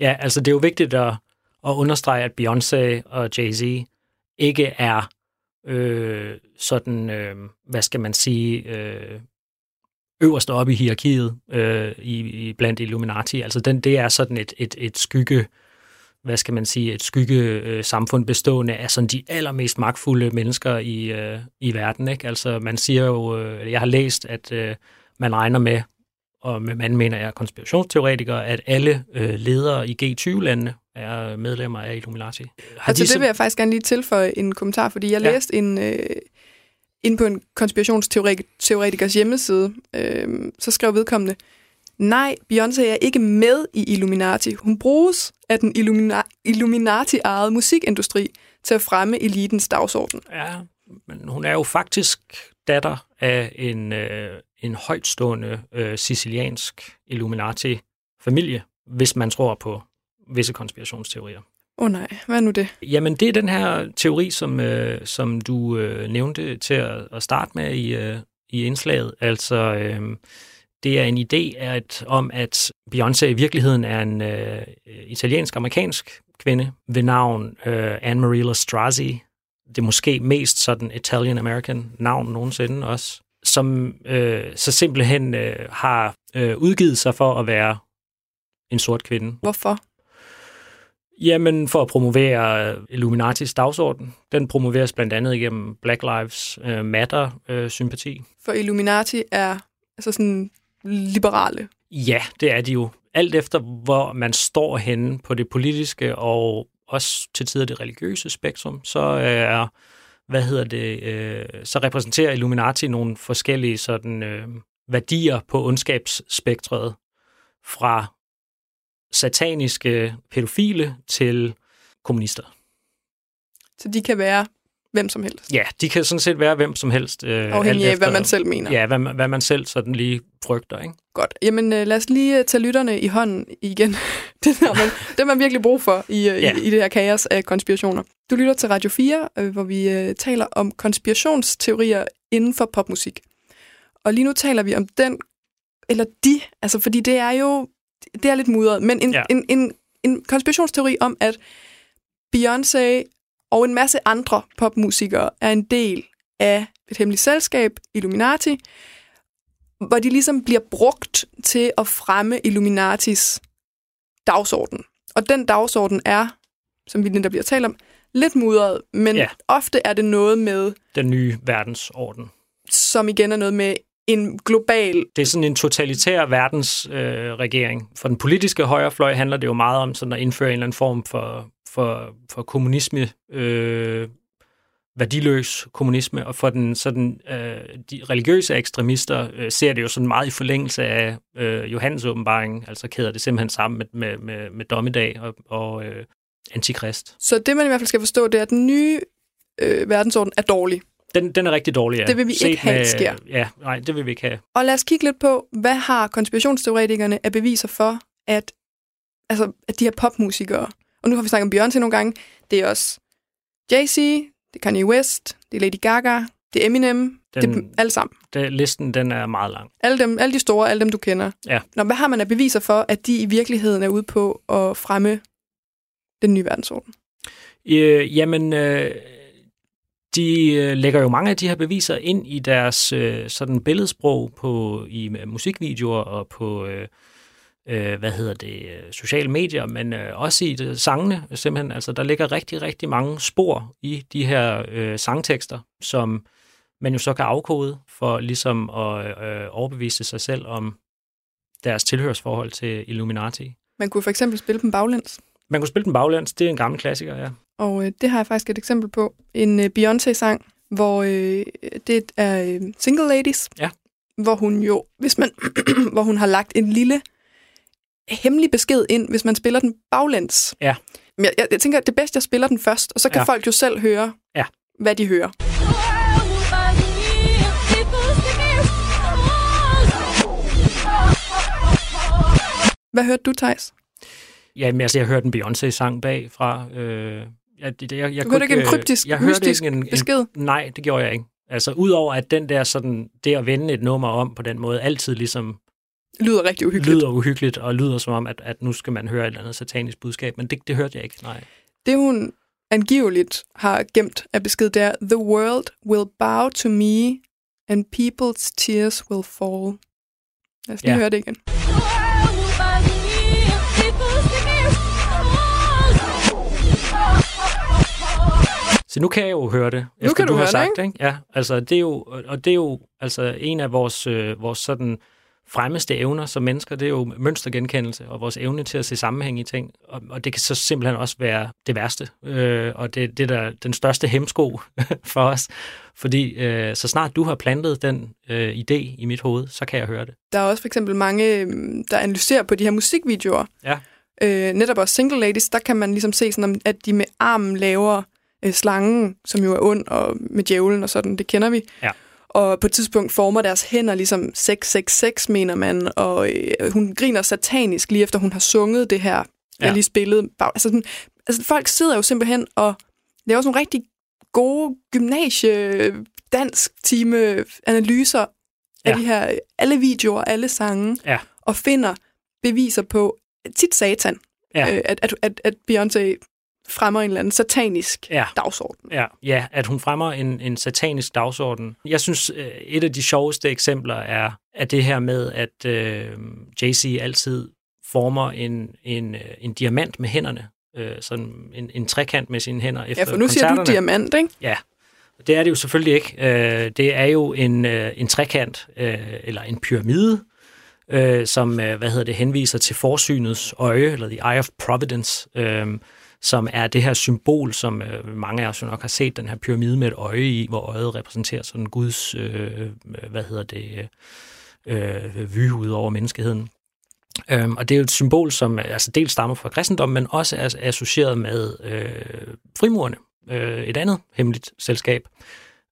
ja altså det er jo vigtigt at, at understrege, at Beyoncé og Jay-Z ikke er øh, sådan, øh, hvad skal man sige, øh, øverst oppe i hierarkiet øh, i, i blandt Illuminati. Altså den, det er sådan et, et, et skygge, hvad skal man sige, et skygge øh, samfund bestående af sådan de allermest magtfulde mennesker i, øh, i verden. Ikke? Altså man siger jo, øh, jeg har læst, at øh, man regner med, og med man mener jeg konspirationsteoretikere, at alle øh, ledere i G20-landene er medlemmer af Illuminati. Har Og til de det vil jeg faktisk gerne lige tilføje en kommentar, fordi jeg ja. læste en, øh, inde på en konspirationsteoretikers hjemmeside, øh, så skrev vedkommende, nej, Beyoncé er ikke med i Illuminati. Hun bruges af den Illumina- Illuminati-ejede musikindustri til at fremme elitens dagsorden. Ja, men hun er jo faktisk datter af en, øh, en højtstående øh, siciliansk Illuminati-familie, hvis man tror på visse konspirationsteorier. Åh oh, nej, hvad er nu det? Jamen, det er den her teori, som, øh, som du øh, nævnte til at, at starte med i, øh, i indslaget. Altså, øh, det er en idé at, om, at Beyoncé i virkeligheden er en øh, italiensk-amerikansk kvinde ved navn øh, Anne-Marie Lastrazi. Det er måske mest sådan Italian-American navn nogensinde også, som øh, så simpelthen øh, har øh, udgivet sig for at være en sort kvinde. Hvorfor? Jamen, for at promovere Illuminatis dagsorden. Den promoveres blandt andet igennem Black Lives øh, Matter-sympati. For Illuminati er altså sådan liberale. ja, det er de jo. Alt efter, hvor man står henne på det politiske og også til tider det religiøse spektrum, så er, hvad hedder det, øh, så repræsenterer Illuminati nogle forskellige sådan øh, værdier på ondskabsspektret fra sataniske pædofile til kommunister. Så de kan være hvem som helst. Ja, de kan sådan set være hvem som helst. Øh, Afhængig af, hvad man selv mener. Ja, hvad, man- hvad man selv sådan lige frygter. Ikke? Godt. Jamen, øh, lad os lige øh, tage lytterne i hånden igen. det har man, det man virkelig brug for i, øh, Ja. i, i det her kaos af konspirationer. Du lytter til Radio 4, øh, hvor vi øh, taler om konspirationsteorier inden for popmusik. Og lige nu taler vi om den, eller de, altså fordi det er jo, det er lidt mudret, men en, ja. en, en, en konspirationsteori om, at Beyoncé og en masse andre popmusikere er en del af et hemmeligt selskab, Illuminati, hvor de ligesom bliver brugt til at fremme Illuminatis dagsorden. Og den dagsorden er, som vi netop bliver talt om, lidt mudret, men ja. ofte er det noget med, Den nye verdensorden. som igen er noget med en global... Det er sådan en totalitær verdensregering. Øh, regering. for den politiske højrefløj handler det jo meget om sådan at indføre en eller anden form for, for, for kommunisme, øh, værdiløs kommunisme, og for den sådan øh, de religiøse ekstremister øh, ser det jo sådan meget i forlængelse af øh, Johannes åbenbaring, altså kæder det simpelthen sammen med, med, med, med dommedag og, og øh, antikrist. Så det, man i hvert fald skal forstå, det er, at den nye øh, verdensorden er dårlig. Den, den er rigtig dårlig, ja. Det vil vi Set ikke have, sker. Ja, nej, det vil vi ikke have. Og lad os kigge lidt på, hvad har konspirationsteoretikerne af beviser for, at, altså, at de her popmusikere, og nu har vi snakket om Beyoncé nogle gange, det er også Jay-Z, det er Kanye West, det er Lady Gaga, det er Eminem, den, det er alle sammen. Det, listen den er meget lang. Alle, dem, alle de store, alle dem du kender. Ja. Nå, hvad har man af beviser for, at de i virkeligheden er ude på at fremme den nye verdensorden? Øh, jamen, øh, de øh, lægger jo mange af de her beviser ind i deres øh, sådan billedsprog på i musikvideoer og på øh, øh, hvad hedder det øh, sociale medier, men øh, også i det, sangene simpelthen. Altså, der ligger rigtig rigtig mange spor i de her øh, sangtekster, som man jo så kan afkode for ligesom at øh, overbevise sig selv om deres tilhørsforhold til Illuminati. Man kunne for eksempel spille dem baglæns. Man kunne spille den baglæns, det er en gammel klassiker, ja. Og øh, det har jeg faktisk et eksempel på. En øh, Beyoncé-sang, hvor øh, det er øh, Single Ladies. Ja. Hvor hun jo, hvis man, hvor hun har lagt en lille hemmelig besked ind, hvis man spiller den baglæns. Ja. Men jeg, jeg, jeg tænker, at det er bedst, jeg spiller den først, og så kan Ja. folk jo selv høre, Ja. hvad de hører. Hvad hørte du, Thijs? Ja, men altså, jeg hørte en Beyoncé-sang bagfra. Øh, jeg, det- jeg, jeg Du hørte ikke en øh, kryptisk, jeg hørte ikke en, en, besked? Nej, det gjorde jeg ikke. Altså, udover at den der sådan, det at vende et nummer om på den måde, altid ligesom lyder rigtig uhyggeligt. lyder uhyggeligt, og lyder som om, at, at nu skal man høre et eller andet satanisk budskab, men det, det hørte jeg ikke, nej. Det hun angiveligt har gemt af besked, det er, The world will bow to me, and people's tears will fall. Lad os lige Ja. høre det igen. Så nu kan jeg jo høre det, Nu efter kan du har høre det, sagt det, ikke? Ja, altså det er jo, og det er jo altså en af vores, øh, vores sådan fremmeste evner som mennesker, det er jo mønstergenkendelse og vores evne til at se sammenhæng i ting. Og, og det kan så simpelthen også være det værste, øh, og det, det er der den største hemsko for os. Fordi øh, så snart du har plantet den øh, idé i mit hoved, så kan jeg høre det. Der er også for eksempel mange, øhm, der analyserer på de her musikvideoer. Ja. Øh, netop også Single Ladies, der kan man ligesom se, sådan, at de med armen laver øh, slangen, som jo er ond, og med djævlen og sådan, det kender vi. Ja. Og på et tidspunkt former deres hænder ligesom 666, mener man, og øh, hun griner satanisk lige efter hun har sunget det her, ja. Jeg lige spillede. Altså, sådan, altså folk sidder jo simpelthen og laver sådan nogle rigtig gode gymnasie dansk time analyser af Ja. de her, alle videoer, alle sange, Ja. og finder beviser på, tit satan, Ja. øh, at, at, at, at Beyoncé fremmer en eller anden satanisk Ja. dagsorden. Ja, ja, at hun fremmer en, en satanisk dagsorden. Jeg synes, øh, et af de sjoveste eksempler er, er det her med, at øh, Jay-Z altid former en, en, øh, en diamant med hænderne. Øh, sådan en, en trekant med sine hænder efter Ja, for nu siger du diamant, ikke? Ja, det er det jo selvfølgelig ikke. Øh, det er jo en, øh, en trekant, øh, eller en pyramide, øh, som øh, hvad hedder det, henviser til forsynets øje, eller the eye of providence, øh, som er det her symbol, som øh, mange af os jo nok har set, den her pyramide med et øje i, hvor øjet repræsenterer sådan Guds, øh, hvad hedder det, øh, vy ud over menneskeheden. Øhm, og det er jo et symbol, som øh, altså dels stammer fra kristendommen, men også er associeret med øh, frimurerne, øh, et andet hemmeligt selskab,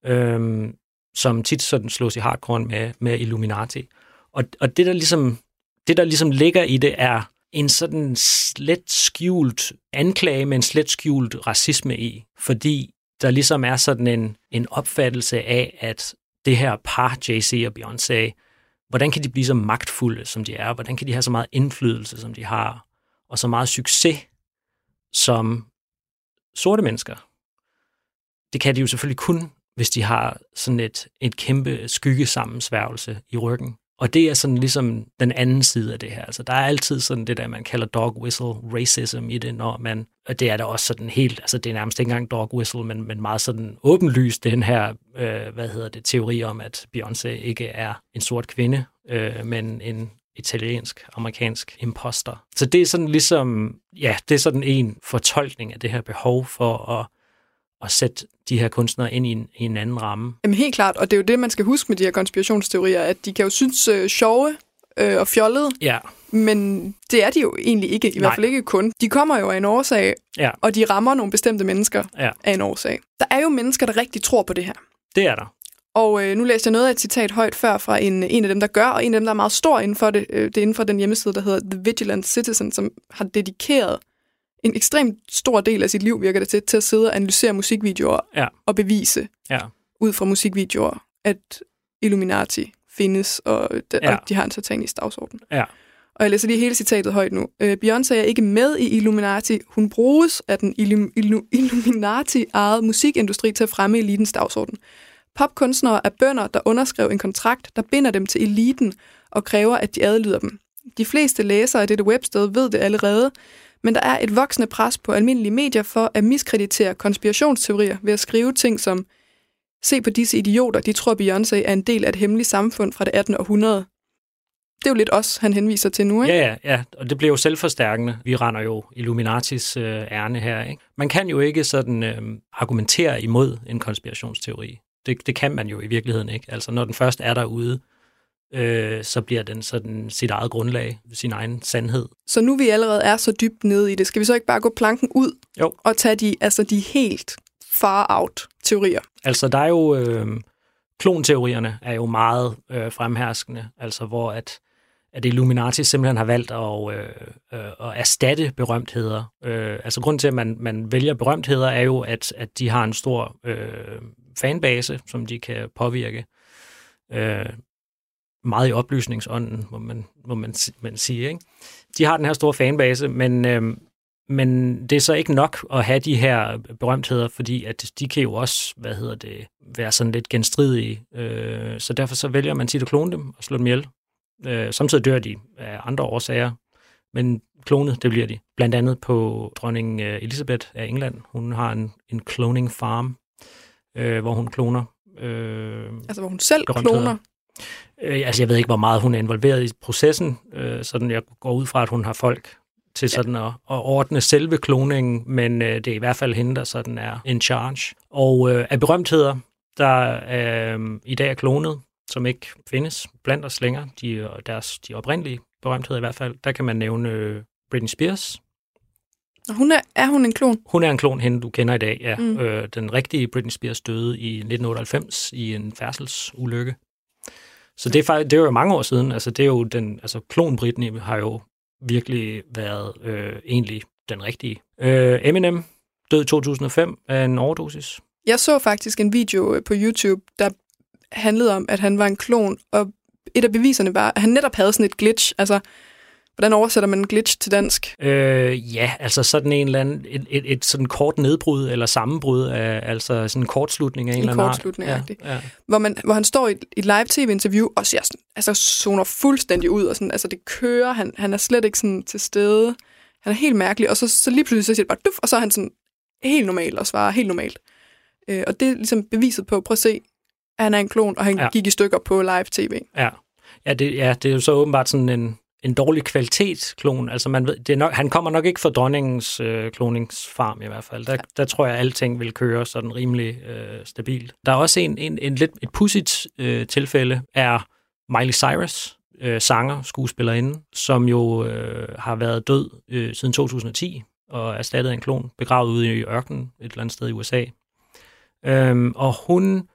øh, som tit sådan slås i hardcore med, med Illuminati. Og, og det, der ligesom, det, der ligesom ligger i det, er en sådan slet skjult anklage med en slet skjult racisme i. Fordi der ligesom er sådan en, en opfattelse af, at det her par, Jay-Z og Beyoncé, hvordan kan de blive så magtfulde, som de er? Hvordan kan de have så meget indflydelse, som de har? Og så meget succes, som sorte mennesker? Det kan de jo selvfølgelig kun, hvis de har sådan et, et kæmpe skyggesammensværgelse i ryggen. Og det er sådan ligesom den anden side af det her. Altså, der er altid sådan det der, man kalder dog whistle racism i det, når man, og det er der også sådan helt, altså det er nærmest ikke engang dog whistle, men, men meget sådan åbenlyst den her, øh, hvad hedder det, teori om, at Beyoncé ikke er en sort kvinde, øh, men en italiensk-amerikansk imposter. Så det er sådan ligesom, ja, det er sådan en fortolkning af det her behov for at, at sætte de her kunstnere ind i en, i en anden ramme. Jamen helt klart, og det er jo det, man skal huske med de her konspirationsteorier, at de kan jo synes øh, sjove øh, og fjollede, Ja, men det er de jo egentlig ikke, i Nej. hvert fald ikke kun. De kommer jo af en årsag, ja, og de rammer nogle bestemte mennesker ja, af en årsag. Der er jo mennesker, der rigtig tror på det her. det er der. Og øh, nu læste jeg noget af et citat højt før fra en, en af dem, der gør, og en af dem, der er meget stor inden for det. Øh, det er inden for den hjemmeside, der hedder The Vigilant Citizen, som har dedikeret en ekstremt stor del af sit liv, virker det til, til at sidde og analysere musikvideoer Ja. og bevise Ja, ud fra musikvideoer, at Illuminati findes, og, de, Ja. og de har en satanisk dagsorden. ja, Og jeg læser lige hele citatet højt nu. Øh, Beyoncé er ikke med i Illuminati. Hun bruges af den Illum- Illu- Illuminati-ejede musikindustri til at fremme elitens dagsorden. Popkunstnere er bønder, der underskrev en kontrakt, der binder dem til eliten og kræver, at de adlyder dem. De fleste læsere af dette websted ved det allerede, men der er et voksende pres på almindelige medier for at miskreditere konspirationsteorier ved at skrive ting som Se på disse idioter, de tror Beyoncé er en del af et hemmeligt samfund fra det 18. århundrede. Det er jo lidt os, han henviser til nu, ikke? ja, ja, ja, og det bliver jo selvforstærkende. Vi render jo Illuminatis øh, ærne her, ikke? Man kan jo ikke sådan øh, argumentere imod en konspirationsteori. Det, det kan man jo i virkeligheden ikke. Altså, når den først er derude, øh, så bliver den sådan sit eget grundlag, sin egen sandhed. Så nu vi allerede er så dybt nede i det, skal vi så ikke bare gå planken ud Jo. og tage de, altså de helt far-out teorier? Altså, der er jo... Øh, klonteorierne er jo meget øh, fremherskende, altså hvor at, at Illuminati simpelthen har valgt at, øh, øh, at erstatte berømtheder. Øh, altså grunden til, at man, man vælger berømtheder, er jo, at, at de har en stor øh, fanbase, som de kan påvirke. Øh, meget i oplysningsånden, må man, må man, man sige. Ikke? De har den her store fanbase, men, øh, men det er så ikke nok at have de her berømtheder, fordi at de kan jo også, hvad hedder det, være sådan lidt genstridige. Øh, så derfor så vælger man tit at klone dem og slå dem ihjel. Øh, samtidig dør de af andre årsager, men klonet, det bliver de. Blandt andet på dronning øh, Elisabeth af England. Hun har en, en cloning farm, øh, hvor hun kloner øh, Altså hvor hun selv kloner. Øh, altså, jeg ved ikke, hvor meget hun er involveret i processen. Øh, sådan, jeg går ud fra, at hun har folk til sådan at, at ordne selve kloningen, men øh, det er i hvert fald hende, der sådan er in charge. Og øh, af berømtheder, der øh, i dag er klonet, som ikke findes blandt os længere, de, deres, de oprindelige berømtheder i hvert fald, der kan man nævne øh, Britney Spears. Og hun er, er hun en klon? Hun er en klon, hende du kender i dag, ja. Mm. Øh, den rigtige Britney Spears døde i 1998 i en færdselsulykke. Så det er, faktisk, det er jo mange år siden. Altså, det er jo den, altså, klon Britney har jo virkelig været øh, egentlig den rigtige. Øh, Eminem død i 2005 af en overdosis. Jeg så faktisk en video øh, på YouTube, der handlede om, at han var en klon, og et af beviserne var, at han netop havde sådan et glitch. Altså, hvordan oversætter man en glitch til dansk? Øh, ja, altså sådan en eller anden, et, et, et sådan kort nedbrud eller sammenbrud af, altså sådan en kortslutning af en, En eller anden art. kortslutning, ja, rigtigt. ja. Hvor, man, hvor han står i et, et live tv-interview og ser sådan, altså zoner fuldstændig ud, og sådan, altså det kører, han, han er slet ikke sådan til stede. Han er helt mærkelig, og så, så lige pludselig så siger det bare duf, og så er han sådan helt normal og svarer helt normalt. Øh, og det er ligesom beviset på, prøv at se, at han er en klon, og han ja. Ja. gik i stykker på live tv. Ja, ja, det, ja det er jo så åbenbart sådan en, en dårlig kvalitetsklon. Altså man ved, det er nok, han kommer nok ikke fra dronningens øh, kloningsfarm i hvert fald. Der, der tror jeg, at alting vil køre sådan rimelig øh, stabilt. Der er også en, en, en lidt et pudsigt øh, tilfælde, er Miley Cyrus, øh, sanger, skuespillerinde, som jo øh, har været død øh, siden 2010 og erstattet af en klon, begravet ude i ørkenen et eller andet sted i USA. Øhm, og hun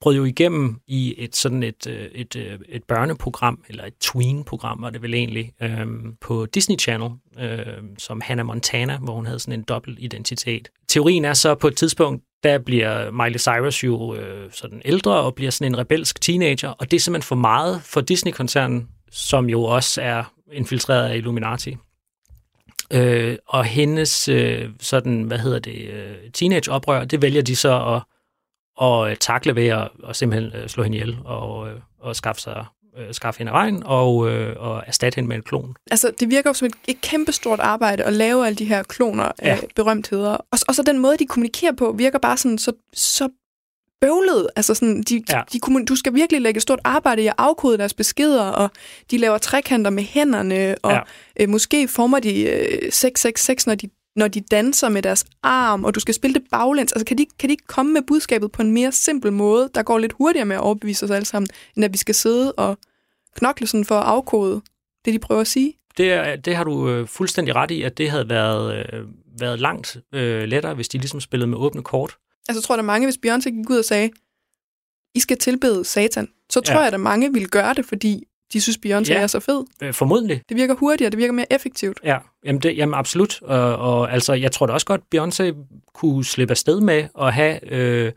brød jo igennem i et sådan et, øh, et, et, et børneprogram, eller et tween-program var det vel egentlig, øhm, på Disney Channel, øhm, som Hannah Montana, hvor hun havde sådan en dobbelt identitet. Teorien er så på et tidspunkt, der bliver Miley Cyrus jo øh, sådan ældre og bliver sådan en rebelsk teenager, og det er simpelthen for meget for Disney-koncernen, som jo også er infiltreret af Illuminati. Øh, og hendes øh, sådan, hvad hedder det, øh, teenage-oprør, det vælger de så at, at takle ved at, at simpelthen øh, slå hende ihjel og, øh, og skaffe, sig, øh, skaffe hende af vejen og, øh, og erstatte hende med en klon. Altså, det virker jo som et, et kæmpestort arbejde at lave alle de her kloner af Ja. berømtheder. Og, og så den måde, de kommunikerer på, virker bare sådan så, så bøvlet. Altså sådan, de, Ja. de, du skal virkelig lægge et stort arbejde i at afkode deres beskeder, og de laver trekanter med hænderne, og ja. øh, måske former de øh, 666, når de, når de danser med deres arm, og du skal spille det baglæns. Altså, kan de, kan de ikke komme med budskabet på en mere simpel måde, der går lidt hurtigere med at overbevise os alle sammen, end at vi skal sidde og knokle sådan for at afkode det, de prøver at sige? Det, er, det har du øh, fuldstændig ret i, at det havde været, øh, været langt øh, lettere, hvis de ligesom spillede med åbne kort. Altså, jeg tror, der er mange, hvis Beyoncé gik ud og sagde, I skal tilbede satan, så tror Ja. jeg, at der mange ville gøre det, fordi de synes, Beyoncé Ja. er så fed. Øh, formodentlig. Det virker hurtigere, det virker mere effektivt. Ja, jamen, det, jamen absolut. Og, og altså, jeg tror da også godt, Beyoncé kunne slippe afsted med at have øh,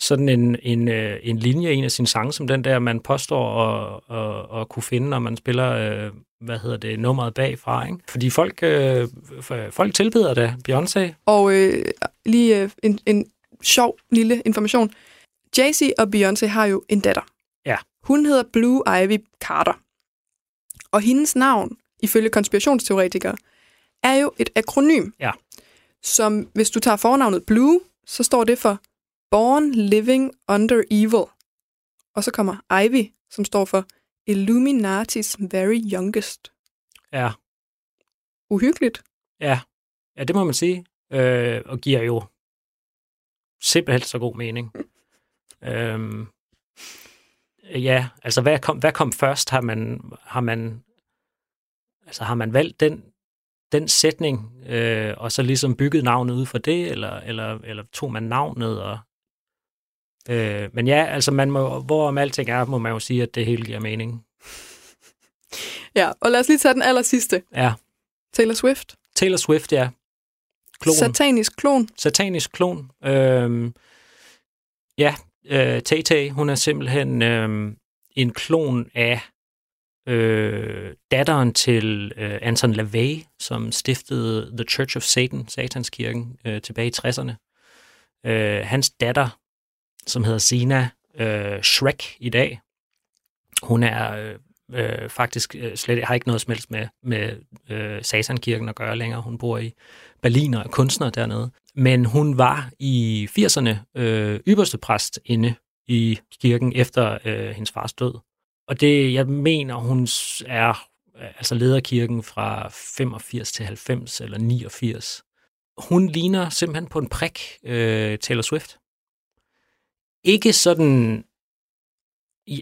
sådan en, en, øh, en linje en af sine sange, som den der, man påstår at, at, at kunne finde, når man spiller, øh, hvad hedder det, nummeret bagfra. Ikke? Fordi folk, øh, folk tilbeder da Beyoncé. Og øh, lige øh, en, en sjov lille information. Jay-Z og Beyoncé har jo en datter. Hun hedder Blue Ivy Carter. Og hendes navn, ifølge konspirationsteoretikere, er jo et akronym. Ja. Som, hvis du tager fornavnet Blue, så står det for Born Living Under Evil. Og så kommer Ivy, som står for Illuminatis Very Youngest. Ja, Uhyggeligt. ja, ja det må man sige. Øh, og giver jo simpelthen så god mening. øhm, ja, altså hvad kom, hvad kom først? Har man, har man, altså har man valgt den, den sætning, øh, og så ligesom bygget navnet ud for det, eller, eller, eller tog man navnet? Og, øh, men ja, altså man må, hvorom alting er, må man jo sige, at det hele giver mening. Ja, og lad os lige tage den aller sidste. Ja, Taylor Swift. Taylor Swift, ja. Klon. Satanisk klon. satanisk klon. Øhm, ja, øh, Tay hun er simpelthen øh, en klon af øh, datteren til øh, Anton LaVey, som stiftede The Church of Satan, Satanskirken, øh, tilbage i 60'erne. Øh, hans datter, som hedder Sina øh, Shrek i dag, hun er øh, øh, faktisk øh, slet har ikke noget som helst med, med øh, Satankirken at gøre længere. Hun bor i Berlin og er kunstner dernede. Men hun var i 80'erne øh, ypperste præst inde i kirken efter øh, hendes fars død. Og det, jeg mener, hun er altså altså lederkirken fra 85 til 90 eller 89. Hun ligner simpelthen på en prik øh, Taylor Swift. Ikke sådan...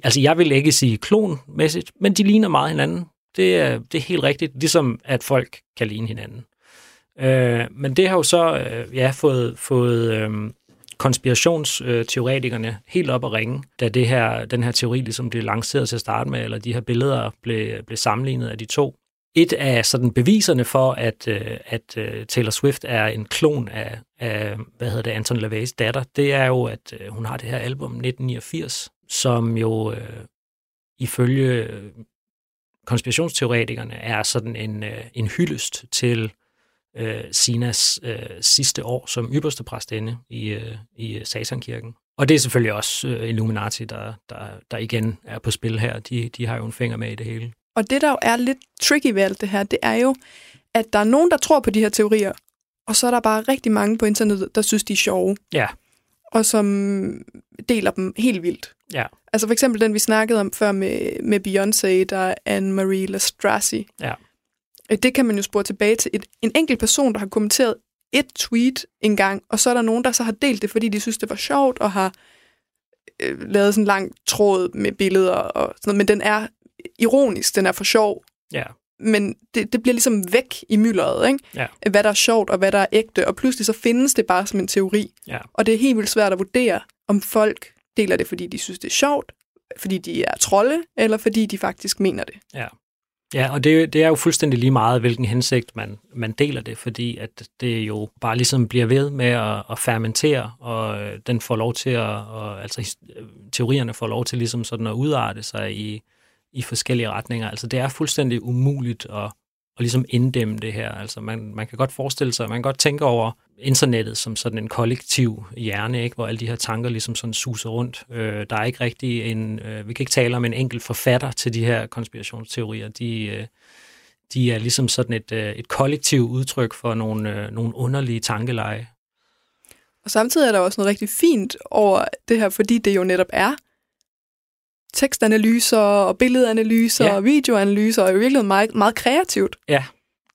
Altså, jeg vil ikke sige klonmæssigt, men de ligner meget hinanden. Det er, det er helt rigtigt, ligesom at folk kan ligne hinanden. Øh, men det har jo så øh, ja, fået, fået øh, konspirationsteoretikerne helt op at ringe, da det her, den her teori ligesom blev lanceret til at starte med, eller de her billeder blev, blev sammenlignet af de to. Et af sådan beviserne for, at, øh, at øh, Taylor Swift er en klon af, af hvad hedder det, Anton LaVey's datter, det er jo, at øh, hun har det her album 1989, som jo øh, ifølge konspirationsteoretikerne er sådan en, øh, en hyldest til øh, Sinas øh, sidste år som ypperste præstinde i, øh, i Satankirken. Og det er selvfølgelig også øh, Illuminati, der, der, der igen er på spil her. De, de har jo en finger med i det hele. Og det, der jo er lidt tricky ved alt det her, det er jo, at der er nogen, der tror på de her teorier, og så er der bare rigtig mange på internettet, der synes, de er sjove, Ja, og som deler dem helt vildt. ja, Altså for eksempel den, vi snakkede om før med, med Beyoncé, der er Anne-Marie Lastrassi. ja. Øh, Det kan man jo spore tilbage til et, en enkelt person, der har kommenteret et tweet en gang, og så er der nogen, der så har delt det, fordi de synes, det var sjovt, og har øh, lavet sådan en lang tråd med billeder og sådan noget, men den er ironisk, den er for sjov, ja. men det, det bliver ligesom væk i myldret, ikke? Ja. hvad der er sjovt og hvad der er ægte, og pludselig så findes det bare som en teori. Ja. Og det er helt vildt svært at vurdere, om folk deler det, fordi de synes, det er sjovt, fordi de er trolde, eller fordi de faktisk mener det. Ja. Ja, og det, det er jo fuldstændig lige meget, hvilken hensigt man, man deler det, fordi at det jo bare ligesom bliver ved med at, at fermentere, og øh, den får lov til at, og, altså øh, teorierne får lov til ligesom sådan at udarte sig i, i forskellige retninger. Altså det er fuldstændig umuligt at, og ligesom inddæmme det her. Altså man, man kan godt forestille sig, man kan godt tænke over internettet som sådan en kollektiv hjerne, ikke? hvor alle de her tanker ligesom sådan suser rundt. Øh, der er ikke rigtig en, øh, vi kan ikke tale om en enkelt forfatter til de her konspirationsteorier. De, øh, de er ligesom sådan et, øh, et kollektivt udtryk for nogle, øh, nogle underlige tankeleje. Og samtidig er der også noget rigtig fint over det her, fordi det jo netop er tekstanalyser og billedanalyser Ja. og videoanalyser, og jo virkelig meget, meget kreativt. Ja,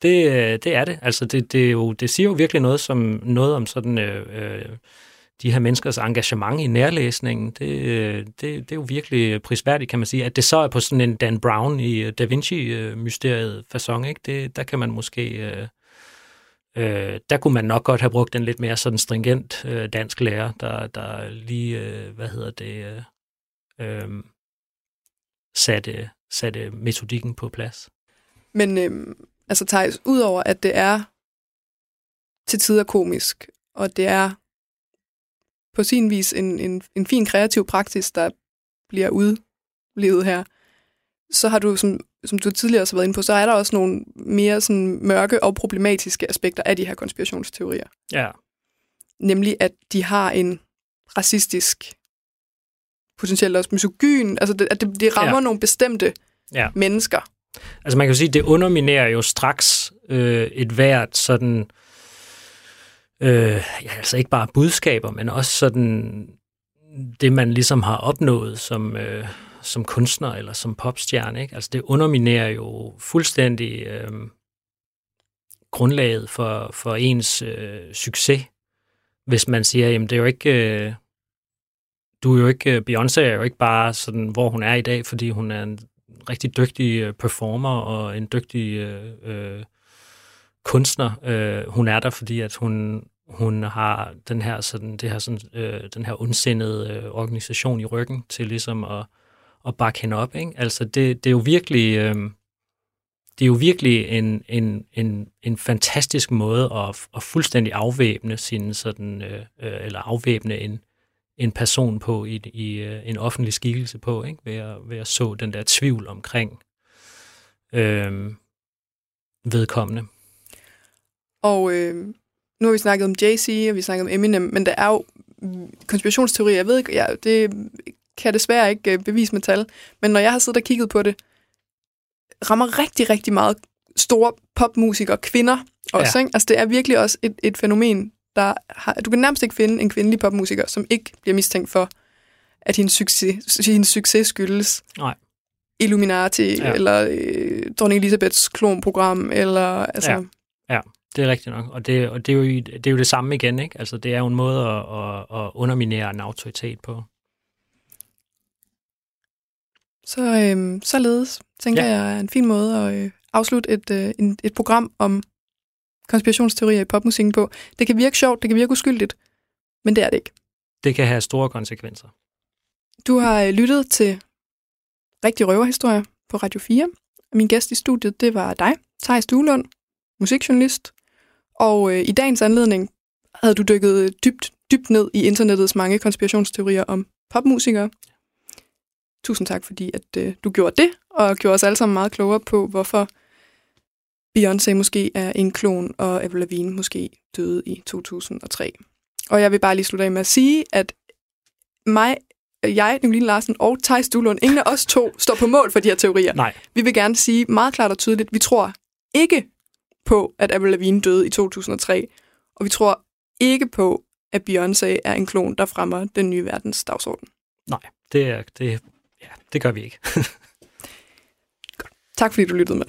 det, øh, det er det. Altså det, det, er jo, det siger jo virkelig noget, som, noget om sådan, øh, øh, de her menneskers engagement i nærlæsningen. Det, øh, det, det er jo virkelig prisværdigt, kan man sige. At det så er på sådan en Dan Brown i Da Vinci-mysteriet fasong, ikke? Det, der kan man måske... Øh, øh, der kunne man nok godt have brugt en lidt mere sådan stringent øh, dansk lærer, der, der lige, øh, hvad hedder det, øh, øh, satte, satte metodikken på plads. Men øhm, altså Thijs, udover at det er til tider komisk, og det er på sin vis en, en, en fin kreativ praksis, der bliver udlevet her, så har du, som, som du tidligere også har været inde på, så er der også nogle mere sådan mørke og problematiske aspekter af de her konspirationsteorier. Ja, Nemlig, at de har en racistisk, potentielt også misogyn, altså det, at det, det rammer Ja. nogle bestemte ja. mennesker. Altså man kan jo sige, det underminerer jo straks øh, et hvert sådan, øh, ja, altså ikke bare budskaber, men også sådan det, man ligesom har opnået som, øh, som kunstner eller som popstjerne. Ikke? Altså det underminerer jo fuldstændig øh, grundlaget for, for ens øh, succes, hvis man siger, jamen det er jo ikke... Øh, du er jo ikke, øh, Beyoncé er jo ikke bare sådan, hvor hun er i dag, fordi hun er en rigtig dygtig øh, performer og en dygtig øh, øh, kunstner. Øh, hun er der, fordi at hun, hun har den her, sådan, det her, sådan, øh, den her ondsindede øh, organisation i ryggen til ligesom at, at bakke hende op. Ikke? Altså det, det er jo virkelig... Øh, det er jo virkelig en, en, en, en fantastisk måde at, at fuldstændig afvæbne sin sådan, øh, øh, eller afvæbne en, en person på i, i øh, en offentlig skikkelse på, ikke? Ved, at, ved at så den der tvivl omkring øh, vedkommende. Og øh, nu har vi snakket om Jay-Z, og vi snakket om Eminem, men der er jo konspirationsteorier. Jeg ved ikke, jeg, det kan desværre ikke øh, bevise med tal, men når jeg har siddet og kigget på det, rammer rigtig, rigtig meget store popmusikere, kvinder også. Ja. Ikke? Altså det er virkelig også et, et fænomen, der har, du kan nærmest ikke finde en kvindelig popmusiker, som ikke bliver mistænkt for, at hendes succes, hendes succes skyldes Nej. Illuminati, Ja. eller øh, Dronning Elisabeths klonprogram, eller altså... Ja. Ja, det er rigtigt nok. Og det, og det, er, jo, det er jo det samme igen, ikke? Altså, det er jo en måde at, at, at underminere en autoritet på. Så øhm, således tænker Ja. ja. jeg er en fin måde at øh, afslutte et, øh, en, et program om konspirationsteorier i popmusikken på. Det kan virke sjovt, det kan virke uskyldigt, men det er det ikke. Det kan have store konsekvenser. Du har øh, lyttet til Rigtig Røverhistorier på Radio 4. Og min gæst i studiet, det var dig, Thijs Duelund, musikjournalist. Og øh, i dagens anledning havde du dykket dybt, dybt ned i internettets mange konspirationsteorier om popmusikere. Tusind tak, fordi at, øh, du gjorde det, og gjorde os alle sammen meget klogere på, hvorfor Beyoncé måske er en klon, og Avril Lavigne måske døde i 2003. Og jeg vil bare lige slutte af med at sige, at mig, jeg, Nicoline Larsen og Thijs Duelund, ingen af os to står på mål for de her teorier. Nej, Vi vil gerne sige meget klart og tydeligt, vi tror ikke på, at Avril Lavigne døde i 2003, og vi tror ikke på, at Beyoncé er en klon, der fremmer den nye verdens dagsorden. nej, det, er, det, ja, det gør vi ikke. Tak fordi du lyttede med.